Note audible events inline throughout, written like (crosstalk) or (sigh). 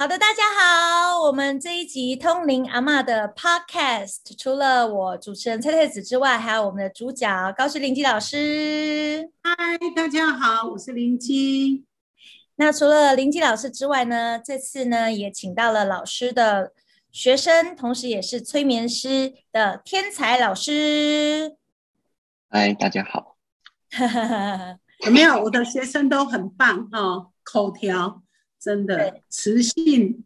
好的，大家好，我们这一集通灵阿嬷的 Podcast，除了我主持人蔡蔡子之外，还有我们的主角高士林基老师。嗨，大家好，我是林基。那除了林基老师之外呢，这次呢也请到了老师的学生，同时也是催眠师的天才老师。嗨，大家好。(laughs) 有没有我的学生都很棒哦，口条真的磁性。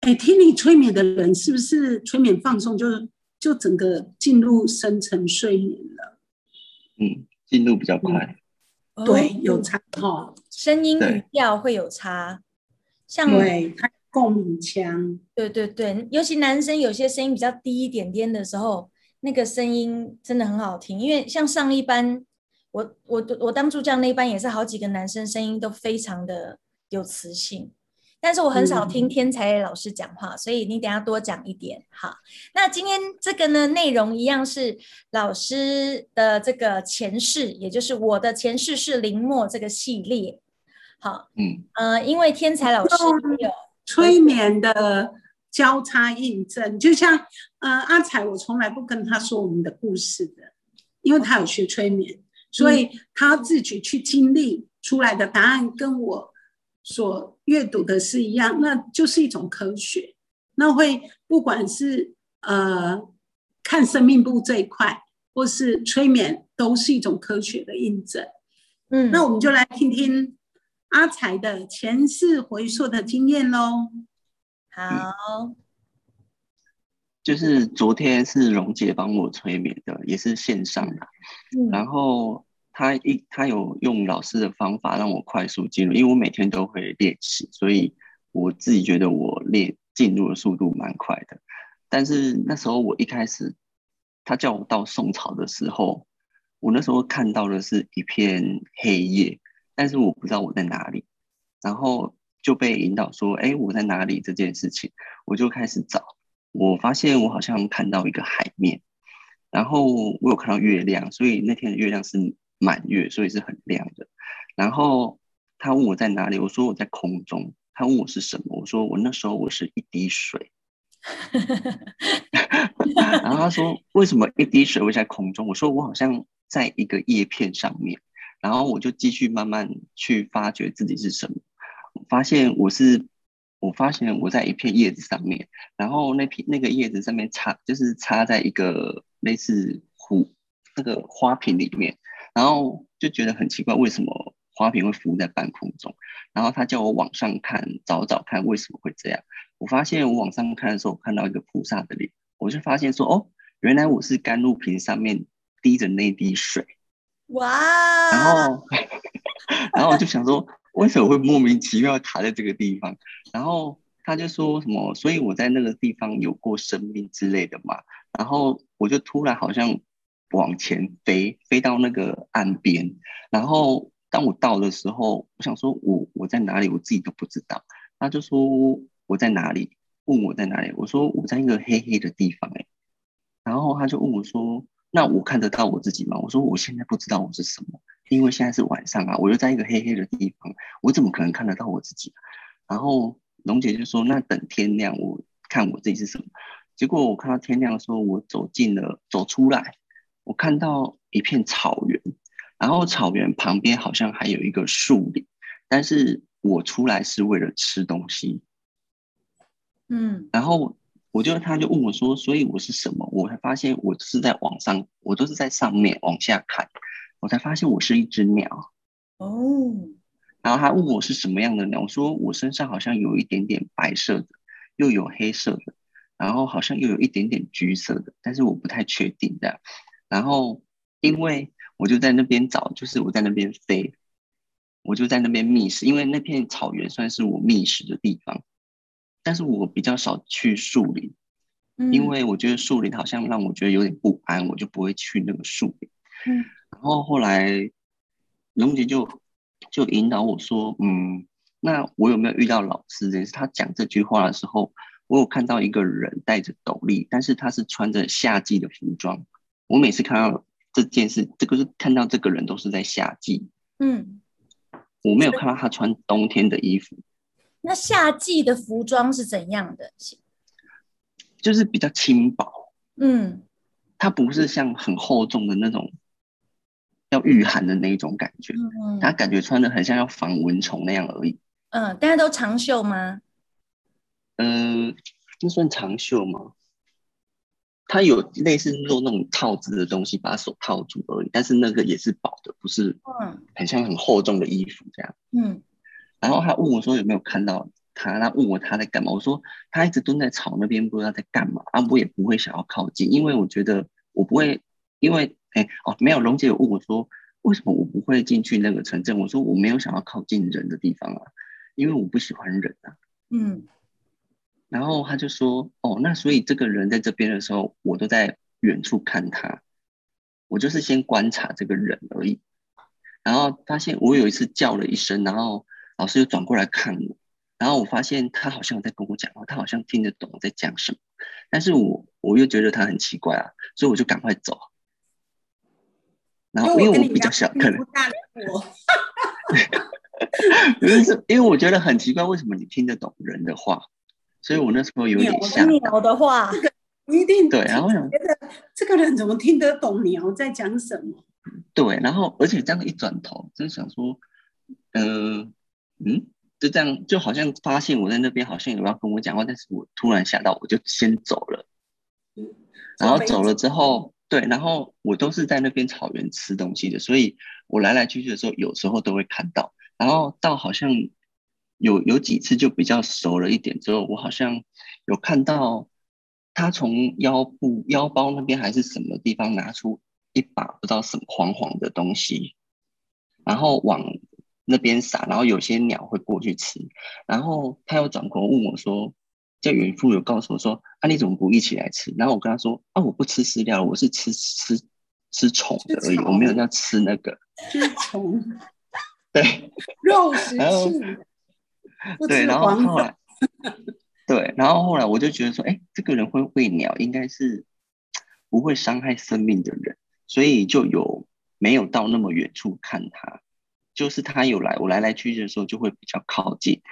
哎，听你催眠的人是不是催眠放松就就整个进入深层睡眠了？嗯，进入比较快。对，有差哈，声音语调会有差。像对，他共鸣腔。对对对，尤其男生有些声音比较低一点点的时候，那个声音真的很好听。因为像上一班。我我我当助教那一班也是好几个男生，声音都非常的有磁性，但是我很少听天才老师讲话，所以你等下多讲一点哈。那今天这个呢内容一样是老师的这个前世，也就是我的前世是林默这个系列。好，嗯呃，因为天才老师有催眠的交叉印证，就像呃阿彩，我从来不跟他说我们的故事的，因为他有学催眠。所以他自己去经历出来的答案跟我所阅读的是一样，那就是一种科学。那会不管是呃看生命部这一块，或是催眠，都是一种科学的印证。嗯，那我们就来听听阿才的前世回溯的经验喽。好，就是昨天是蓉姐帮我催眠的，也是线上的，然后。他一他有用老师的方法让我快速进入，因为我每天都会练习，所以我自己觉得我练进入的速度蛮快的。但是那时候我一开始，他叫我到宋朝的时候，我那时候看到的是一片黑夜，但是我不知道我在哪里，然后就被引导说：“哎，我在哪里？”这件事情，我就开始找，我发现我好像看到一个海面，然后我有看到月亮，所以那天的月亮是。满月，所以是很亮的。然后他问我在哪里，我说我在空中。他问我是什么，我说我那时候我是一滴水。(laughs) 然后他说为什么一滴水会在空中？我说我好像在一个叶片上面。然后我就继续慢慢去发掘自己是什么。发现我是，我发现我在一片叶子上面。然后那片那个叶子上面插，就是插在一个类似壶那个花瓶里面。然后就觉得很奇怪，为什么花瓶会浮在半空中？然后他叫我往上看，找找看为什么会这样。我发现我往上看的时候，我看到一个菩萨的脸，我就发现说，哦，原来我是甘露瓶上面滴着那滴水。哇！然后，(laughs) 然后我就想说，为什么会莫名其妙卡在这个地方？然后他就说什么，所以我在那个地方有过生命之类的嘛。然后我就突然好像。往前飞，飞到那个岸边，然后当我到的时候，我想说，我我在哪里，我自己都不知道。他就说我在哪里，问我在哪里，我说我在一个黑黑的地方，哎，然后他就问我说，那我看得到我自己吗？我说我现在不知道我是什么，因为现在是晚上啊，我又在一个黑黑的地方，我怎么可能看得到我自己？然后龙姐就说，那等天亮，我看我自己是什么。结果我看到天亮的时候，我走进了，走出来。我看到一片草原，然后草原旁边好像还有一个树林，但是我出来是为了吃东西，嗯，然后我就他就问我说，所以我是什么？我才发现我是在往上，我都是在上面往下看，我才发现我是一只鸟，哦，然后他问我是什么样的鸟，我说我身上好像有一点点白色的，又有黑色的，然后好像又有一点点橘色的，但是我不太确定的。然后，因为我就在那边找，就是我在那边飞，我就在那边觅食，因为那片草原算是我觅食的地方。但是我比较少去树林，因为我觉得树林好像让我觉得有点不安，我就不会去那个树林。嗯。然后后来，龙姐就就引导我说：“嗯，那我有没有遇到老师？”这是他讲这句话的时候，我有看到一个人戴着斗笠，但是他是穿着夏季的服装。我每次看到这件事，这个是看到这个人都是在夏季，嗯，我没有看到他穿冬天的衣服。那夏季的服装是怎样的？就是比较轻薄，嗯它不是像很厚重的那种要御寒的那一种感觉，嗯它感觉穿的很像要防蚊虫那样而已。嗯，大家都长袖吗？嗯，这算长袖吗？它有类似做那种套子的东西，把手套住而已，但是那个也是薄的，不是嗯很像很厚重的衣服这样。嗯然后他问我说有没有看到他，他问我他在干嘛，我说他一直蹲在草那边，不知道在干嘛啊，我也不会想要靠近，因为我觉得我不会，因为哎哦没有，龙姐有问我说为什么我不会进去那个城镇，我说我没有想要靠近人的地方啊，因为我不喜欢人啊。嗯然后他就说哦，那所以这个人在这边的时候，我都在远处看他，我就是先观察这个人而已。然后发现我有一次叫了一声，然后老师又转过来看我，然后我发现他好像在跟我讲话，他好像听得懂我在讲什么，但是我我又觉得他很奇怪啊，所以我就赶快走。然后因为我比较小，可能不 (laughs) 是因为我觉得很奇怪，为什么你听得懂人的话？所以我那时候有点鸟吓到。鸟的话，不一定对，然后想觉得这个人怎么听得懂鸟在讲什么？对，然后而且这样一转头，就想说，呃，嗯，就这样，就好像发现我在那边好像有要跟我讲话，但是我突然吓到，我就先走了。嗯然后走了之后，对，然后我都是在那边草原吃东西的，所以我来来去去的时候，有时候都会看到。然后到好像有有几次就比较熟了一点之后，我好像有看到他从腰部腰包那边还是什么地方拿出一把不知道什么黄黄的东西，然后往那边撒，然后有些鸟会过去吃，然后他又转过来问我说，叫远父有告诉我说，啊你怎么不一起来吃？然后我跟他说，啊我不吃饲料，我是吃吃吃虫的而已，我没有要吃那个。(laughs) 就是虫对肉食性，不对，然后后来对，然后后来我就觉得说，哎，这个人会喂鸟，应该是不会伤害生命的人，所以就有没有到那么远处看他，就是他有来，我来来去去的时候就会比较靠近，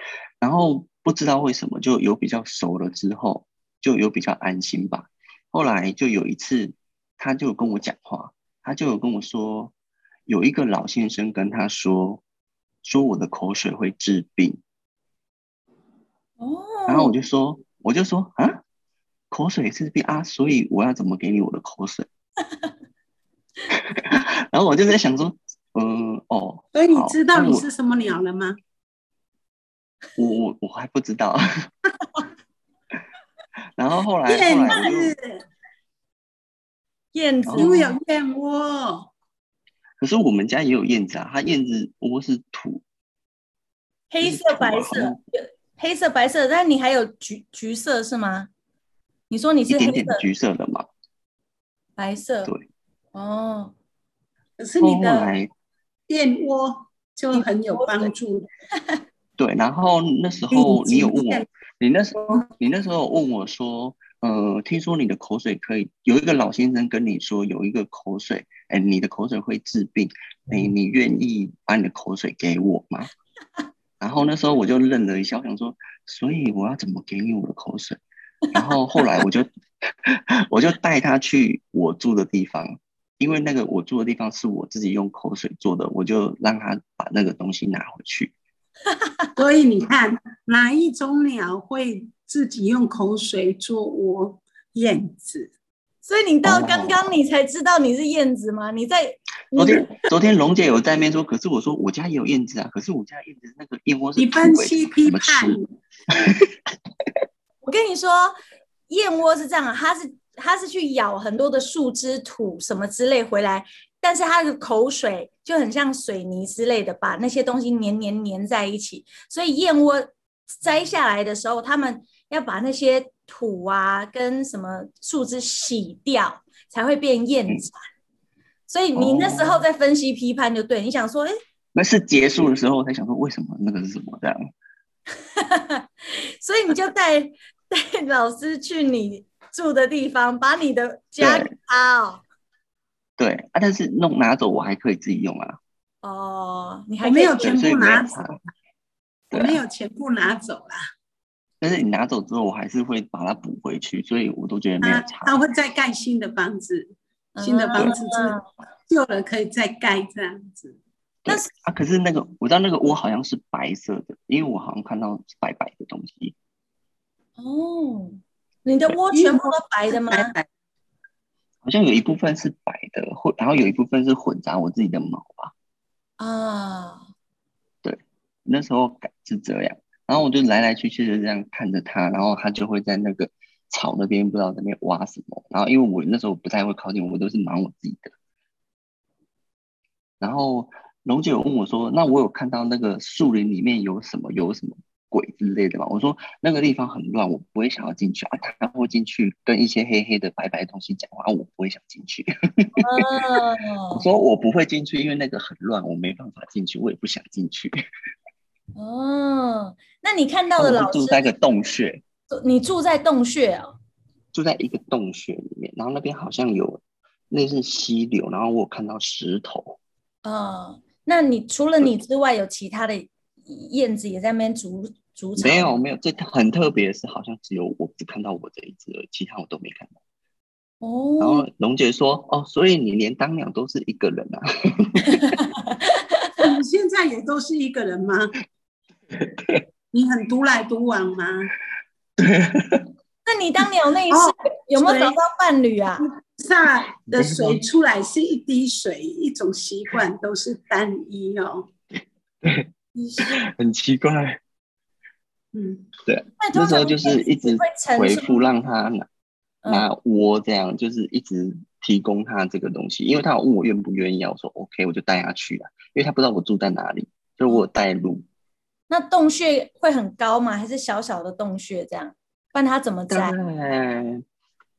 然后不知道为什么就有比较熟了之后，就有比较安心吧。后来就有一次，他就跟我讲话，他就有跟我说，有一个老先生跟他说，说我的口水会治病。哦，然后我就说，我就说啊，口水是病啊，所以我要怎么给你我的口水？(laughs) 然后我就在想说，嗯，哦，所以你知道你是什么鸟了吗？我我我还不知道。(laughs) 然后后来燕后来我就，子，燕子哦因为有燕窝，可是我们家也有燕子啊，它燕子窝是土，黑色、白色黑色、白色，但你还有橘橘色是吗？你说你是黑色、点橘色的嘛。白色？对。哦，可是你的燕窝就很有帮助。(laughs) 对，然后那时候你有问我你那时候你那时候问我说，呃，听说你的口水可以有一个老先生跟你说有一个口水，哎，你的口水会治病，哎，你愿意把你的口水给我吗？然后那时候我就愣了一下，我想说，所以我要怎么给你我的口水？然后后来我就 (laughs) 我就带他去我住的地方，因为那个我住的地方是我自己用口水做的，我就让他把那个东西拿回去。(laughs) 所以你看，哪一种鸟会自己用口水做窝？燕子。所以你到哦刚刚你才知道你是燕子吗？你在昨天 (laughs) 昨天龙姐有在那边说，可是我说我家也有燕子啊，可是我家燕子那个燕窝是你土欸分析批怎么判吃？，(laughs) 我跟你说，燕窝是这样，它是它是去咬很多的树枝、土什么之类回来，但是它的口水就很像水泥之类的，把那些东西黏黏黏在一起。所以燕窝摘下来的时候，他们要把那些土啊跟什么树枝洗掉，才会变燕蚕。所以你那时候在分析批判就对，你想说，哎、那是结束的时候我才想说，为什么那个是什么这样？(laughs) 所以你就带带老师去你住的地方，把你的家对给他哦。对啊，但是弄拿走我还可以自己用啊，哦，你还我没有全部拿走没有差。我没有全部拿走啦。但是你拿走之后，我还是会把它补回去，所以我都觉得没有他差。他会再盖新的房子，新的房子就旧了可以再盖这样子。但是啊，可是那个我知道那个窝好像是白色的，因为我好像看到是白白的东西。哦，你的窝全部都白的吗？白白好像有一部分是白的，或，然后有一部分是混杂我自己的毛吧。啊，对那时候感是这样，然后我就来来去去的这样看着它，然后它就会在那个草那边不知道在那边挖什么，然后因为我那时候不太会靠近，我都是忙我自己的。然后龙姐有问我说：“那我有看到那个树林里面有什么有什么鬼之类的吗？”我说：“那个地方很乱，我不会想要进去啊。他会进去跟一些黑黑的白白的东西讲话，啊我不会想进去。(laughs) 我哦，说我不会进去，因为那个很乱，我没办法进去，我也不想进去。哦，那你看到的老师，住在一个洞穴，你住在洞穴哦？住在一个洞穴里面，然后那边好像有类似溪流，然后我有看到石头。嗯，那你除了你之外，有其他的燕子也在那边筑筑巢？没有没有，这很特别的是，好像只有我只看到我这一只而已，其他我都没看到。哦然哦，后龙姐说：“哦，所以你连当鸟都是一个人啊 (laughs) (laughs) 你现在也都是一个人吗？(laughs) 你很独来独往吗？那你当鸟那一次、哦有没有找到伴侣啊？下的水出来是一滴水，一种习惯都是单一哦。对？”很奇怪，嗯，对那时候就是一直回复让他拿嗯拿窝这样，就是一直提供他这个东西，因为他有问我愿不愿意啊，我说 OK，我就带他去了，因为他不知道我住在哪里，所以我有带路。那洞穴会很高吗？还是小小的洞穴这样？不然它怎么大摘？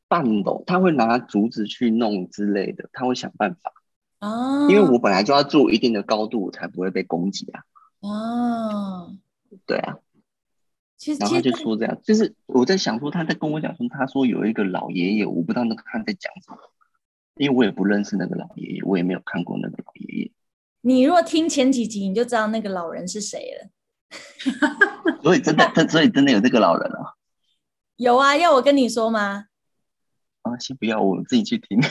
半楼，他会拿竹子去弄之类的，他会想办法。哦，因为我本来就要住一定的高度，我才不会被攻击啊。哦，对啊，其实然后他就说这样，就是我在想说，他在跟我讲说，他说有一个老爷爷，我不知道那个他在讲什么，因为我也不认识那个老爷爷，我也没有看过那个老爷爷，你如果听前几集，你就知道那个老人是谁了。(laughs) 所以真的，(laughs) 真所以真的有这个老人啊。有啊，要我跟你说吗？啊，先不要，我自己去听。(laughs)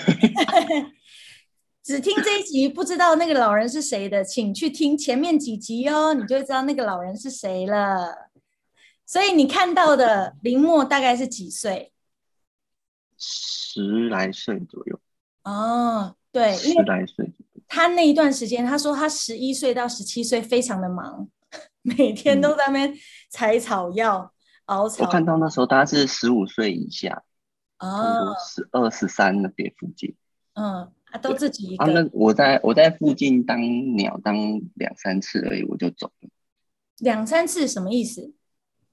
只听这一集不知道那个老人是谁的，请去听前面几集哦，你就会知道那个老人是谁了。所以你看到的林默大概是几岁？十来岁左右，哦，对，因十来岁左右，他那一段时间，他说他十一岁到十七岁非常的忙，每天都在那边采草药、熬草我看到那时候大概是十五岁以下，差不哦多，十二十三那边附近。嗯，啊，都自己一啊，个，那我在我在附近当鸟当两三次而已，我就走了。两三次什么意思？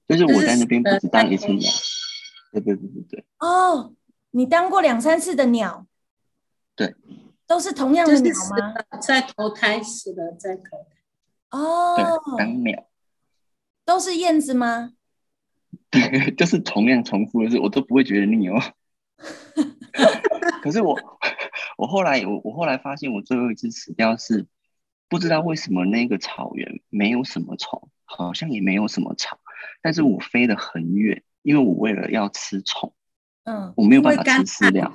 就是我在那边不呃止当一次鸟，对对对对对，哦，你当过两三次的鸟？对，都是同样的鸟死吗？了再投胎，死了在投胎。哦，对，三秒，都是燕子吗？对，(laughs) 就是同样重复的事，我都不会觉得腻哦。(laughs) 可是我我后来我我后来发现，我最后一次死掉是不知道为什么那个草原没有什么虫，好像也没有什么草，但是我飞得很远，因为我为了要吃虫，嗯我没有办法吃饲料。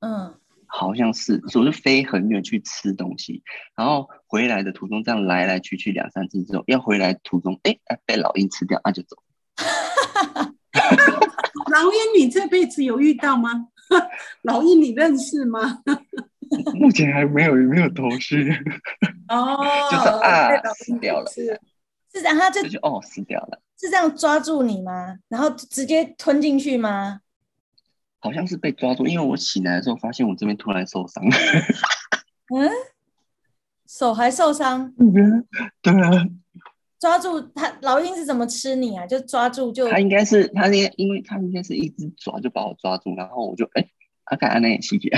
嗯，好像是，所以我就飞很远去吃东西，然后回来的途中这样来来去去两三次之后，要回来途中，哎、哎被老鹰吃掉，那、就走。老鹰，你这辈子有遇到吗？(laughs) 老鹰，你认识吗？(laughs) 目前还没有没有头绪，哦，就是啊死掉了是是这样，他就就哦死掉了，是这样抓住你吗？然后直接吞进去吗？好像是被抓住，因为我醒来的时候发现我这边突然受伤，(laughs) 嗯，手还受伤，(laughs) 对啊，抓住他老鹰是怎么吃你啊？就抓住就他应该是他应该因为他应该是一只爪就把我抓住，然后我就哎，他看安那也细节，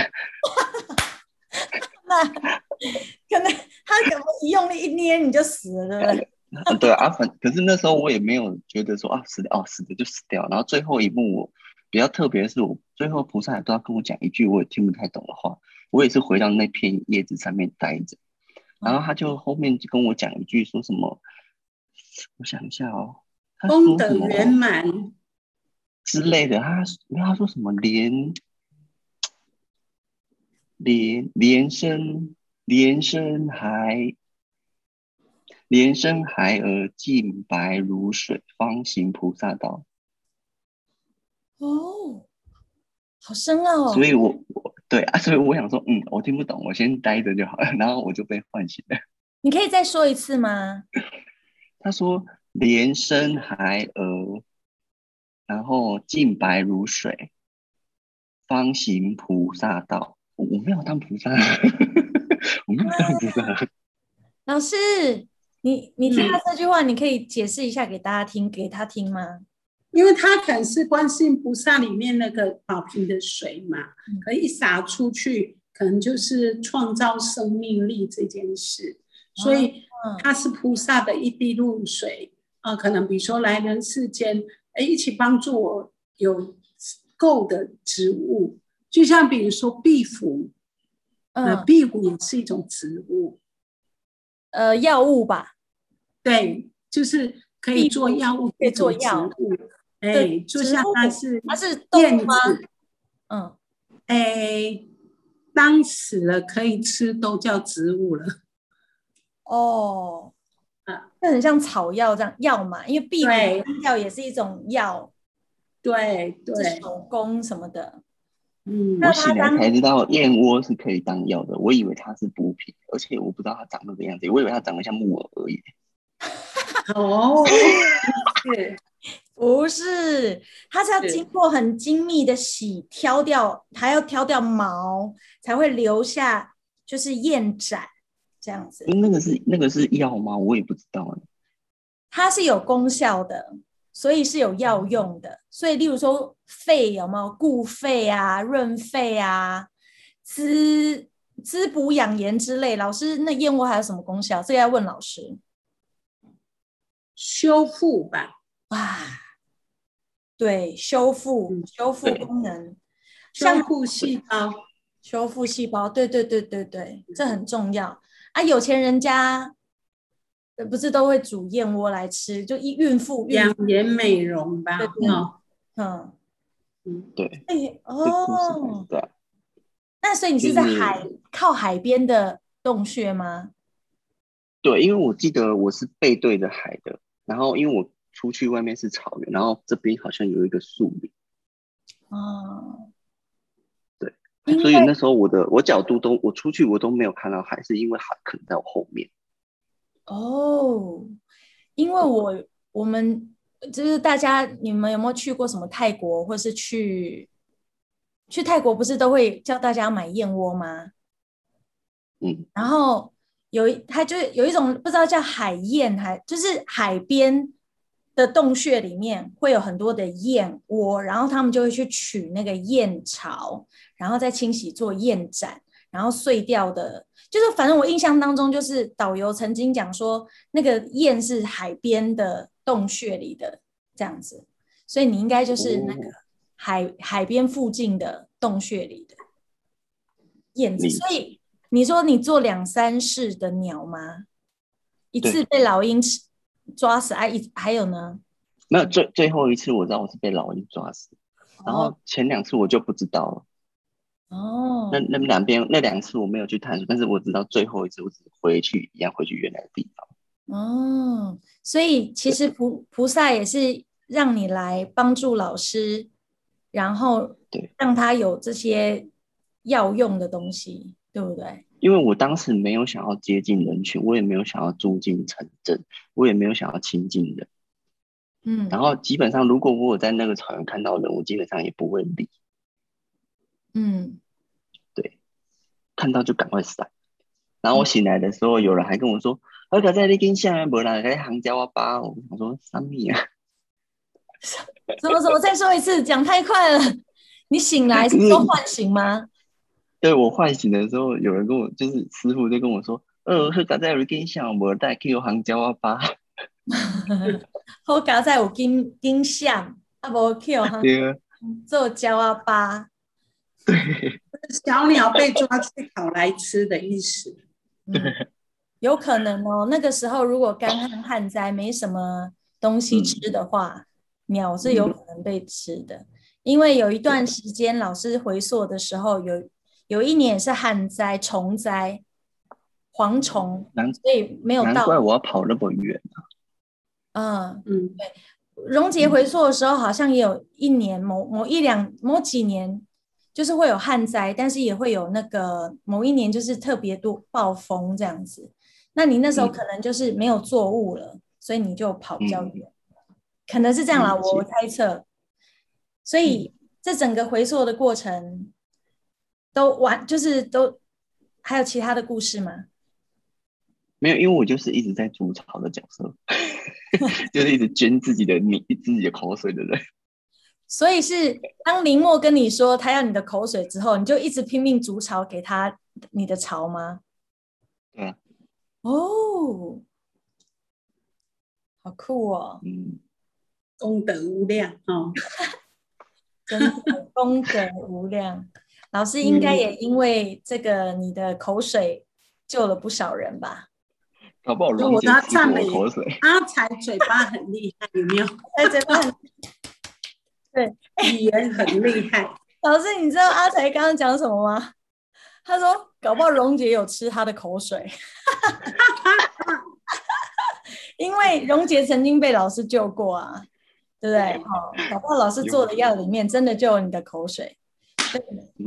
那可能他可能一用力一捏你就死了，对不对？(laughs) 对啊，反可是那时候我也没有觉得说啊死掉哦死的就死掉，然后最后一幕我比较特别的是我最后菩萨也都要跟我讲一句我也听不太懂的话，我也是回到那片叶子上面待着，然后他就后面就跟我讲一句说什么我想一下哦，他功德说什么圆满，之类的，他他说什么连连连生连生孩连生孩儿净白如水，方行菩萨道。哦，好深奥哦。所以我我对啊，所以我想说，嗯，我听不懂，我先待着就好了。然后我就被唤醒了。(laughs) 你可以再说一次吗？他说莲生孩儿，然后净白如水，方行菩萨道。我我没有当菩萨，我没有当菩萨。(laughs) 老师，你你听到嗯这句话，你可以解释一下给大家听，给他听吗？因为它可能是观世音菩萨里面那个宝瓶的水嘛嗯，可以一洒出去，可能就是创造生命力这件事，所以嗯。它是菩萨的一滴露水啊、可能比如说来人世间，哎，一起帮助我有够的植物，就像比如说壁虎，呃，嗯壁虎也是一种植物，呃，药物吧，对，就是可以做药物，可以做药物，哎对，就像它是它是动燕物吗？子。嗯，哎，当死了可以吃都叫植物了。哦，啊，那很像草药这样药嘛，因为壁虎对药也是一种药，对是对，手工什么的。嗯，我醒来才知道燕窝是可以当药的，我以为它是补品，而且我不知道它长那个样子，我以为它长得像木耳而已。哦，(laughs) 是，不是，它是要是经过很精密的洗，挑掉，还要挑掉毛，才会留下就是燕盏这样子。那个是那个是药吗？我也不知道欸。它是有功效的，所以是有药用的。所以，例如说肺有没有固肺啊、润肺啊、滋滋补养颜之类？老师，那燕窝还有什么功效？这个要问老师。修复吧，哇，对，修复嗯修复功能，修像复细胞，修复细胞，对对对对对，这很重要。啊！有钱人家呃不是都会煮燕窝来吃，就一孕妇养颜美容吧，对对哦，嗯，嗯，对，哎哦，对啊，那所以你是在就是海靠海边的洞穴吗？对，因为我记得我是背对着海的，然后因为我出去外面是草原，然后这边好像有一个树林，哦，对，所以那时候我的我角度都我出去我都没有看到海，是因为海可能在我后面。哦，因为我我们就是大家，你们有没有去过什么泰国，或是去去泰国，不是都会叫大家买燕窝吗？嗯，然后有一，它就有一种不知道叫海燕，还就是海边的洞穴里面会有很多的燕窝，然后他们就会去取那个燕巢，然后再清洗做燕盏，然后碎掉的，就是反正我印象当中，就是导游曾经讲说，那个燕是海边的洞穴里的这样子，所以你应该就是那个哦。海、海边附近的洞穴里的燕子，所以你说你做两三世的鸟吗？一次被老鹰吃抓死，啊，一还有呢？没有最最后一次我知道我是被老鹰抓死，然哦后前两次我就不知道了。哦那那两边那两次我没有去探索，但是我知道最后一次我只是回去一样回去原来的地方。哦，所以其实菩菩萨也是让你来帮助老师，然后对让他有这些要用的东西，对不对？因为我当时没有想要接近人群，我也没有想要住进城镇，我也没有想要亲近人。嗯，然后基本上，如果我有在那个草原看到人，我基本上也不会理，嗯，对看到就赶快闪。然后我醒来的时候，有人还跟我说：“而且在那跟下面没人在杭椒啊巴。”我想说什么啊？什么什么？再说一次，讲太快了。你醒来 (laughs) 是说唤醒吗？对我唤醒的时候，有人跟我就是师傅就跟我说：“呃，那个在有跟下没带去有杭椒啊巴。好加在有金金像，啊无去有”对啊，做焦啊巴。小鸟被抓去烤来吃的意思。(laughs) 嗯有可能哦。那个时候如果干旱旱灾没什么东西吃的话，鸟是有可能被吃的。因为有一段时间，老师回溯的时候，有有一年是旱灾、虫灾、蝗虫，所以没有到。难怪我要跑那么远嗯嗯，对。溶解回溯的时候，好像也有一年某某一两某几年，就是会有旱灾，但是也会有那个某一年就是特别多暴风这样子。那你那时候可能就是没有作物了，所以你就跑比较远，可能是这样啦，我猜测。所以这整个回溯的过程都完，就是都还有其他的故事吗？没有，因为我就是一直在筑巢的角色，(laughs) 就是一直捐自己的你自己的口水的人。所以是当林默跟你说他要你的口水之后，你就一直拼命筑巢给他你的巢吗？嗯。哦，好酷哦！嗯，功德无量哦，(laughs) 真的功德无量。老师应该也因为这个你的口水救了不少人吧？好不好？我他赞美口水。阿才嘴巴很厉害，有没有？(laughs) 哎，嘴巴很 (laughs) 对，语言很厉害。老师，你知道阿才刚刚讲什么吗？他说：“搞不好蓉姐有吃他的口水，(laughs) 因为蓉姐曾经被老师救过啊，对不对？哦，搞不好老师做的药里面真的就有你的口水。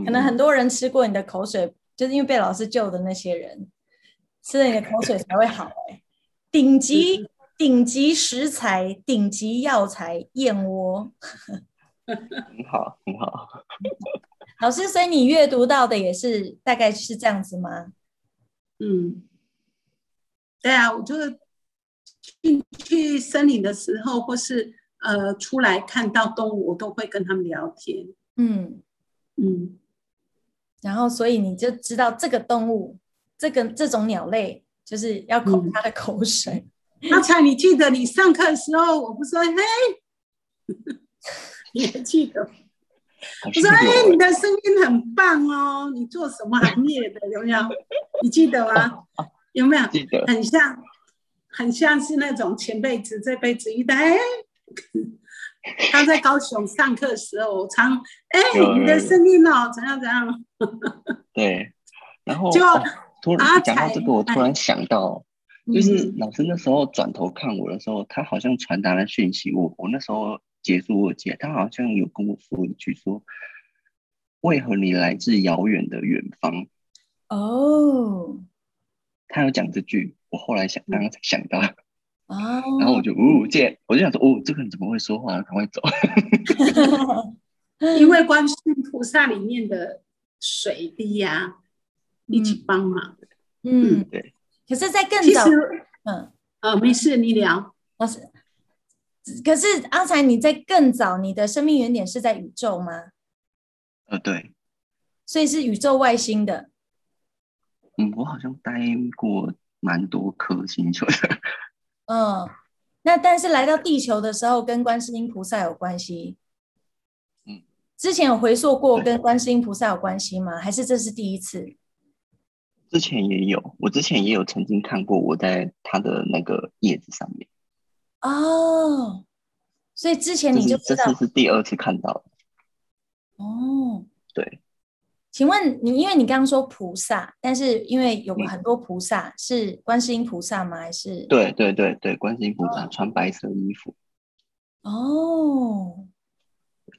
可能很多人吃过你的口水，就是因为被老师救的那些人。”吃了你的口水才会好哎，顶级顶级食材，顶级药材燕窝，很好很好。老师，所以你阅读到的也是大概是这样子吗？嗯，对啊，我就是进去森林的时候，或是呃出来看到动物，我都会跟他们聊天。嗯嗯，然后所以你就知道这个动物。这个这种鸟类就是要口它的口水。阿才，你记得你上课的时候，我不说嘿，你还记得？我说哎，你的声音很棒哦，你做什么行业的？有没有？你记得吗？有没有？记得。很像，很像是那种前辈子、这辈子一代。(laughs) 他在高雄上课的时候，常哎，你的声音哦，怎样怎样？(laughs) 对，然后就。突然讲到这个，我突然想到，就是老师那时候转头看我的时候，他好像传达了讯息。我我那时候结束我姐，他好像有跟我说一句说：“为何你来自遥远的远方？”哦，他有讲这句，我后来想刚刚才想到，哦，然后我就呜见，我就想说哦，这个人怎么会说话？赶快走，(laughs) 因为观世音菩萨里面的水滴呀。一起帮忙，嗯，对。可是，在更早，嗯，呃，没事，你聊。老师，可是阿才，你在更早，你的生命原点是在宇宙吗？呃，对。所以是宇宙外星的。嗯，我好像待过蛮多颗星球的。嗯，那但是来到地球的时候，跟观世音菩萨有关系。嗯，之前有回溯过跟观世音菩萨有关系吗？还是这是第一次？之前也有，我之前也有曾经看过，我在他的那个叶子上面。哦，所以之前你就知道，这次是第二次看到。哦，对。请问你，因为你刚刚说菩萨，但是因为有很多菩萨，是观世音菩萨吗？还是？对对对对，观世音菩萨穿白色衣服。哦。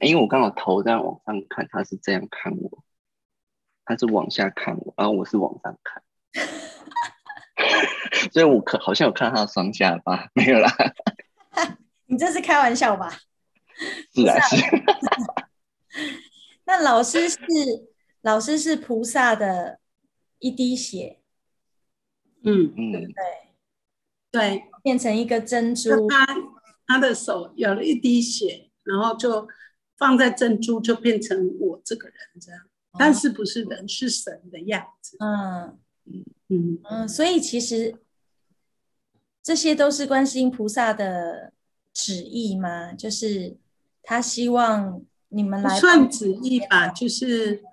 因为我刚好头这样往上看，他是这样看我。他是往下看我，然后我是往上看，(laughs) 所以我可好像有看他的双下巴，没有啦。(laughs) 你这是开玩笑吧？是啊，是。(laughs) 那老师是老师是菩萨的一滴血，嗯嗯，对对，变成一个珍珠。他他的手有了一滴血，然后就放在珍珠，就变成我这个人这样。但是不是人是神的样子？嗯嗯嗯嗯，所以其实这些都是观世音菩萨的旨意吗？就是他希望你们来算旨意吧，就是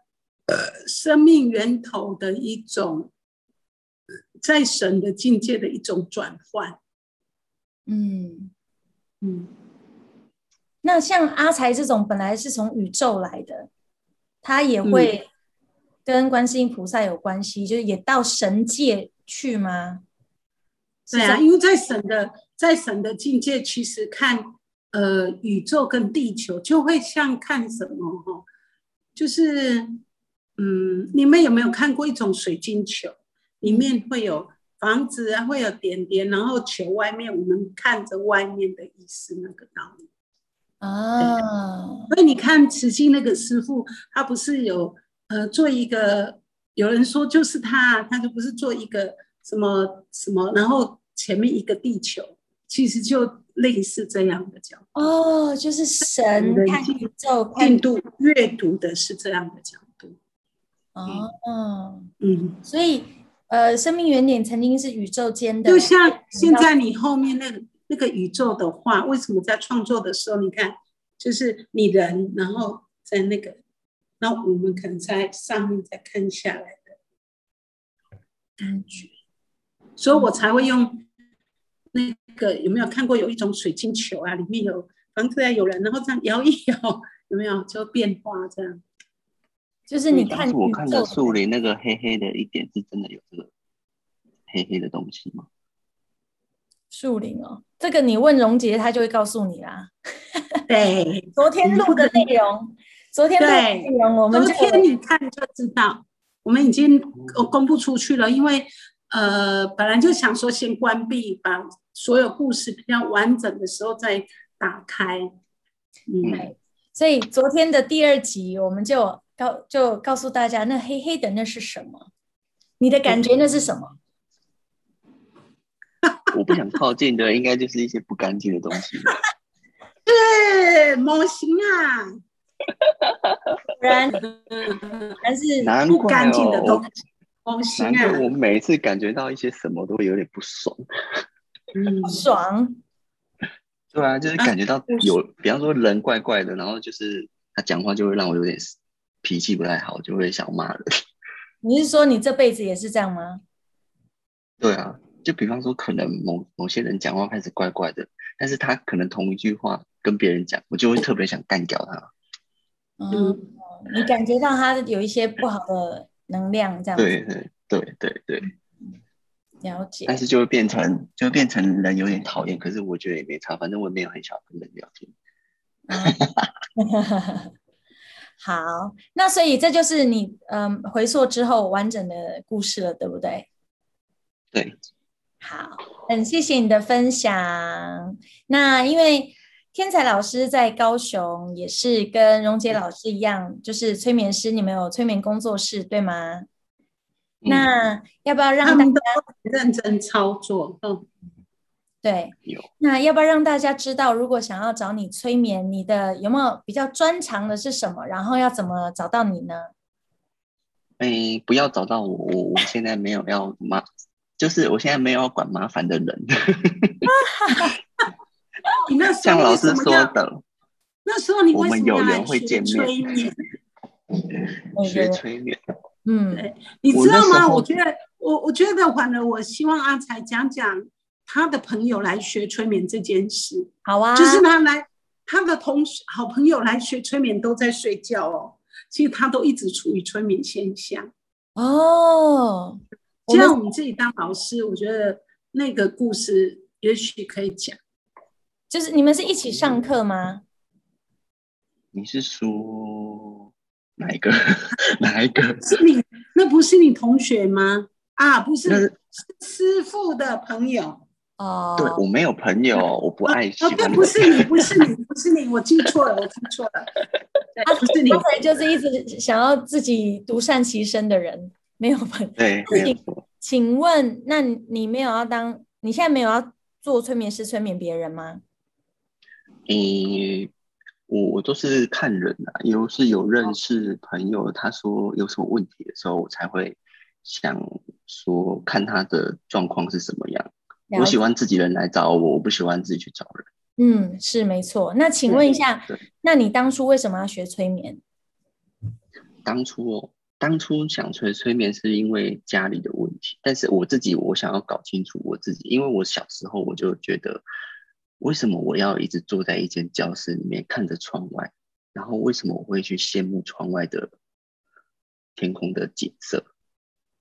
呃生命源头的一种在神的境界的一种转换。嗯，嗯，那像阿才这种本来是从宇宙来的，他也会跟观世音菩萨有关系，就是也到神界去吗？是对啊，因为在神的在神的境界，其实看呃宇宙跟地球，就会像看什么哈，就是嗯，你们有没有看过一种水晶球？里面会有房子啊，会有点点，然后球外面我们看着外面的意思那个道理。哦，所以你看慈禧那个师傅，他不是有呃做一个，有人说就是他，他就不是做一个什么什么，然后前面一个地球，其实就类似这样的角度。哦，就是神人看进宇宙，看印度阅读的是这样的角度，哦，嗯，所以呃，生命原点曾经是宇宙间的，就像现在你后面那个那个宇宙的话，为什么在创作的时候，你看就是你人，然后在那个，那我们可能在上面再看下来的感觉，所以我才会用那个有没有看过有一种水晶球啊，里面有房子啊，有人，然后这样摇一摇，有没有？就变化这样？就是你看我看的树林那个黑黑的一点，是真的有这个黑黑的东西吗？树林哦，这个你问荣杰，他就会告诉你啦。对，(laughs) 昨天录的内容，昨天录的对内容，我们昨天你看就知道，我们已经呃公布出去了，因为呃本来就想说先关闭，把所有故事比较完整的时候再打开。嗯，所以昨天的第二集，我们就告就告诉大家，那黑黑的那是什么？你的感觉那是什么？(laughs) 我不想靠近的，应该就是一些不干净的东西。(laughs) 对模型啊，(laughs) 不然，嗯，还是不干净的哦，东西，模型难怪啊，我每次感觉到一些什么都会有点不爽。嗯，爽。对啊，就是感觉到有，比方说人怪怪的，然后就是他讲话就会让我有点脾气不太好，就会想骂人。你是说你这辈子也是这样吗？对啊，就比方说可能某某些人讲话开始怪怪的，但是他可能同一句话跟别人讲，我就会特别想干掉他。嗯，你感觉到他有一些不好的能量，这样子对对对对对，了解但。是就会变成就会变成人有点讨厌，可是我觉得也没差，反正我也没有很想跟人聊天。(laughs) (laughs) 好，那所以这就是你嗯回溯之后完整的故事了，对不对？对，好，很谢谢你的分享。那因为天才老师在高雄也是跟荣杰老师一样，就是催眠师，你们有催眠工作室对吗？嗯那要不要让大家认真操作，嗯，对有？那要不要让大家知道，如果想要找你催眠，你的有没有比较专长的是什么？然后要怎么找到你呢？哎，不要找到我，我我现在没有要麻，(laughs) 就是我现在没有要管麻烦的人，你那时像老师说？的，那时候你我们有么要来学缘会见面催眠？学催眠。嗯，你知道吗？候我觉得，我我觉得，反正我希望阿才讲讲他的朋友来学催眠这件事，好啊，就是他来，他的同学好朋友来学催眠都在睡觉哦，其实他都一直处于催眠现象。哦，我这样我们自己当老师，我觉得那个故事也许可以讲。就是你们是一起上课吗？你是说哪一个？(laughs) 哪一个？是你那不是你同学吗？啊，不是，是师傅的朋友。哦，对我没有朋友，我不爱喜哦，对，不是你，不是你，不是你，我记错了，我记错了。(laughs) 他，不是你刚。才就是一直想要自己独善其身的人，没有朋友。对。请问，那你没有要当，你现在没有要做催眠师催眠别人吗？诶，我我都是看人啊，有是有认识朋友，他说有什么问题的时候，我才会想说看他的状况是什么样。我喜欢自己人来找我，我不喜欢自己去找人。嗯，是没错。那请问一下，那你当初为什么要学催眠？当初哦，当初想学催眠是因为家里的问题，但是我自己我想要搞清楚我自己，因为我小时候我就觉得，为什么我要一直坐在一间教室里面看着窗外，然后为什么我会去羡慕窗外的天空的景色？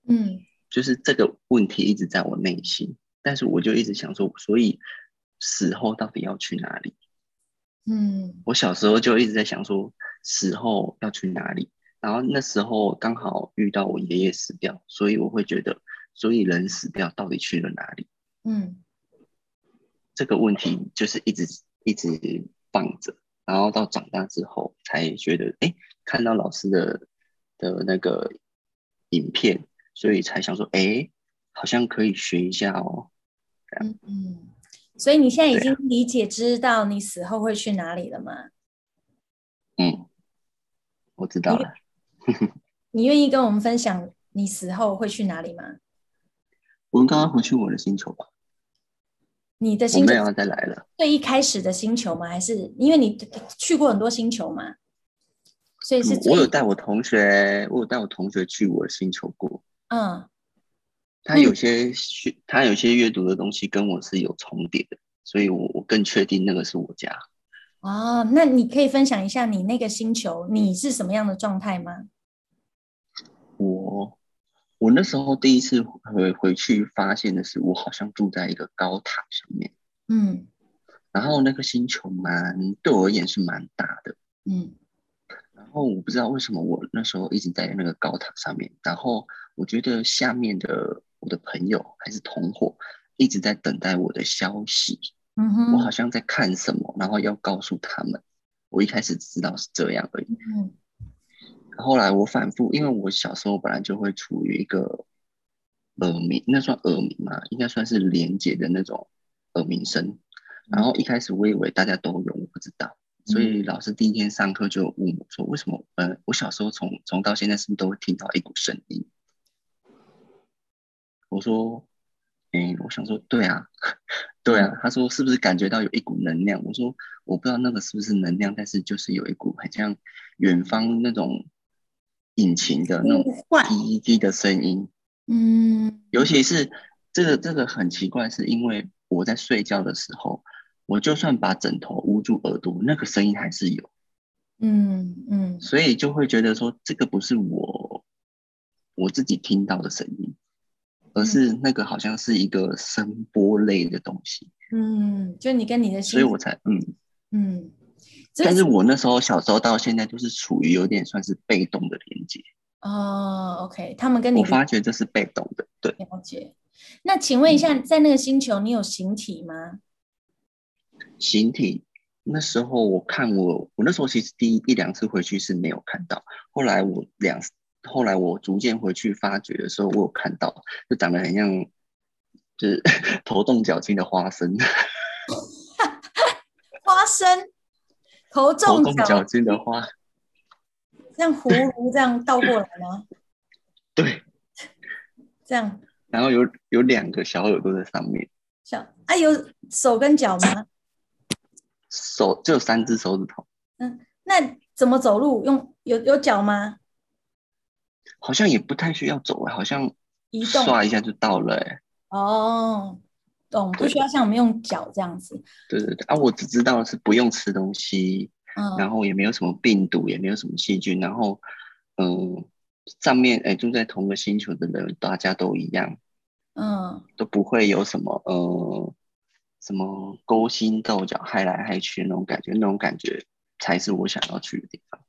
嗯就是这个问题一直在我内心，但是我就一直想说，所以死后到底要去哪里？嗯我小时候就一直在想说，死后要去哪里？然后那时候刚好遇到我爷爷死掉，所以我会觉得，所以人死掉到底去了哪里？嗯这个问题就是一直一直放着，然后到长大之后才觉得，哎，看到老师的的那个影片，所以才想说，哎，好像可以学一下哦。嗯嗯，所以你现在已经理解知道你死后会去哪里了吗？嗯，我知道了。你愿意跟我们分享你死后会去哪里吗？我们刚刚回去我的星球吧，你的星球没有要再来了。最一开始的星球吗？还是因为你去过很多星球嘛？所以是嗯我有带我同学，我有带我同学去我的星球过。嗯他有些学，他有些阅读的东西跟我是有重叠的，所以我我更确定那个是我家。哦，那你可以分享一下你那个星球你是什么样的状态吗？我我那时候第一次回回去发现的是，我好像住在一个高塔上面，嗯。然后那个星球蛮对我而言是蛮大的，嗯。然后我不知道为什么我那时候一直在那个高塔上面，然后我觉得下面的我的朋友还是同伙一直在等待我的消息，嗯哼我好像在看什么，然后要告诉他们。我一开始只知道是这样而已，嗯后来我反复，因为我小时候本来就会处于一个耳鸣，那算耳鸣吗？应该算是连接的那种耳鸣声。然后一开始我以为大家都有，我不知道，所以老师第一天上课就问我说：“为什么？呃，我小时候从从到现在是不是都会听到一股声音？”我说：“嗯，我想说，对啊，对啊。”他说：“是不是感觉到有一股能量？”我说：“我不知道那个是不是能量，但是就是有一股很像远方那种引擎的那种滴滴的声音。”嗯尤其是这个这个很奇怪，是因为我在睡觉的时候，我就算把枕头捂住耳朵，那个声音还是有，嗯嗯所以就会觉得说这个不是我我自己听到的声音，而是那个好像是一个声波类的东西，嗯，就你跟你的所以我才嗯，嗯，但是我那时候小时候到现在就是处于有点算是被动的连接，哦，OK，他们跟你我发觉这是被动的，对。了解。那请问一下，在那个星球，你有形体吗？形体那时候我看我我那时候其实第一一两次回去是没有看到，后来我两后来我逐渐回去发掘的时候，我有看到，就长得很像就是 (laughs) 头重脚轻的花生，(laughs) 花生，头头重脚轻的花，像葫芦这样倒过来吗？(laughs) 对，这样然后有有两个小耳朵在上面，小啊，有手跟脚吗？手就有三只手指头，嗯那怎么走路？用有有脚吗？好像也不太需要走，好像移动刷一下就到了、欸，哦，懂，不需要像我们用脚这样子。对对对，啊，我只知道是不用吃东西，嗯然后也没有什么病毒，也没有什么细菌，然后，嗯、上面哎住在同个星球的人，大家都一样，嗯都不会有什么呃什么勾心斗角、害来害去那种感觉，那种感觉才是我想要去的地方。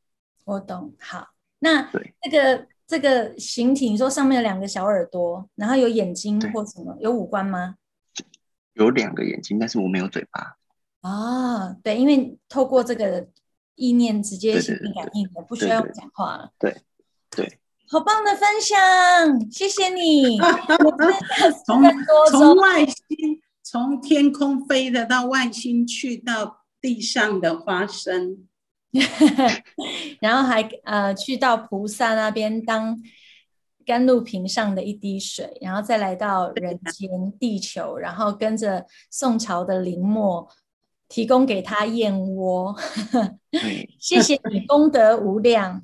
我懂。好，那对这个这个形体，你说上面有两个小耳朵，然后有眼睛或什么，有五官吗？有两个眼睛，但是我没有嘴巴。哦，对，因为透过这个意念直接对心对对灵感应的，不需要讲话了。对对，好棒的分享，谢谢你。(laughs) 我从从外星从天空飞的到外星去到地上的花生，(laughs) 然后还呃去到菩萨那边当甘露瓶上的一滴水，然后再来到人间地球，然后跟着宋朝的林墨提供给他燕窝。(laughs) 对，谢谢你，功德无量。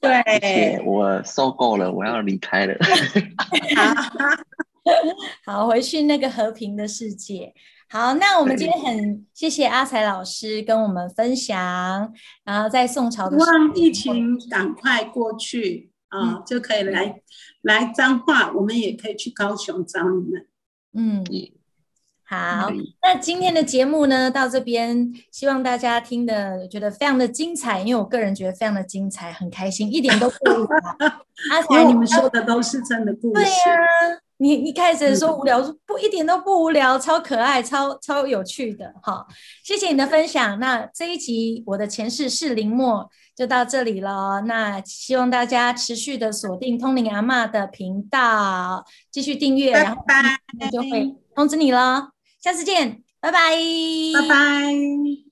对，我受够了，我要离开了。(laughs) 好，回去那个和平的世界。好，那我们今天很谢谢阿才老师跟我们分享，然后在宋朝的希时候望疫情赶快过去啊，就可以来来彰化，我们也可以去高雄找你们。嗯，好那今天的节目呢，到这边，希望大家听的觉得非常的精彩，因为我个人觉得非常的精彩，很开心，一点都不无聊。(laughs) 阿因为才，你我们说的都是真的故对事。呀、你一开始说无聊，不一点都不无聊，超可爱，超超有趣的。好，谢谢你的分享。那这一集我的前世是林默就到这里了。那希望大家持续的锁定通灵阿嬷的频道，继续订阅，然后拜，就会通知你了。下次见，拜拜，拜拜。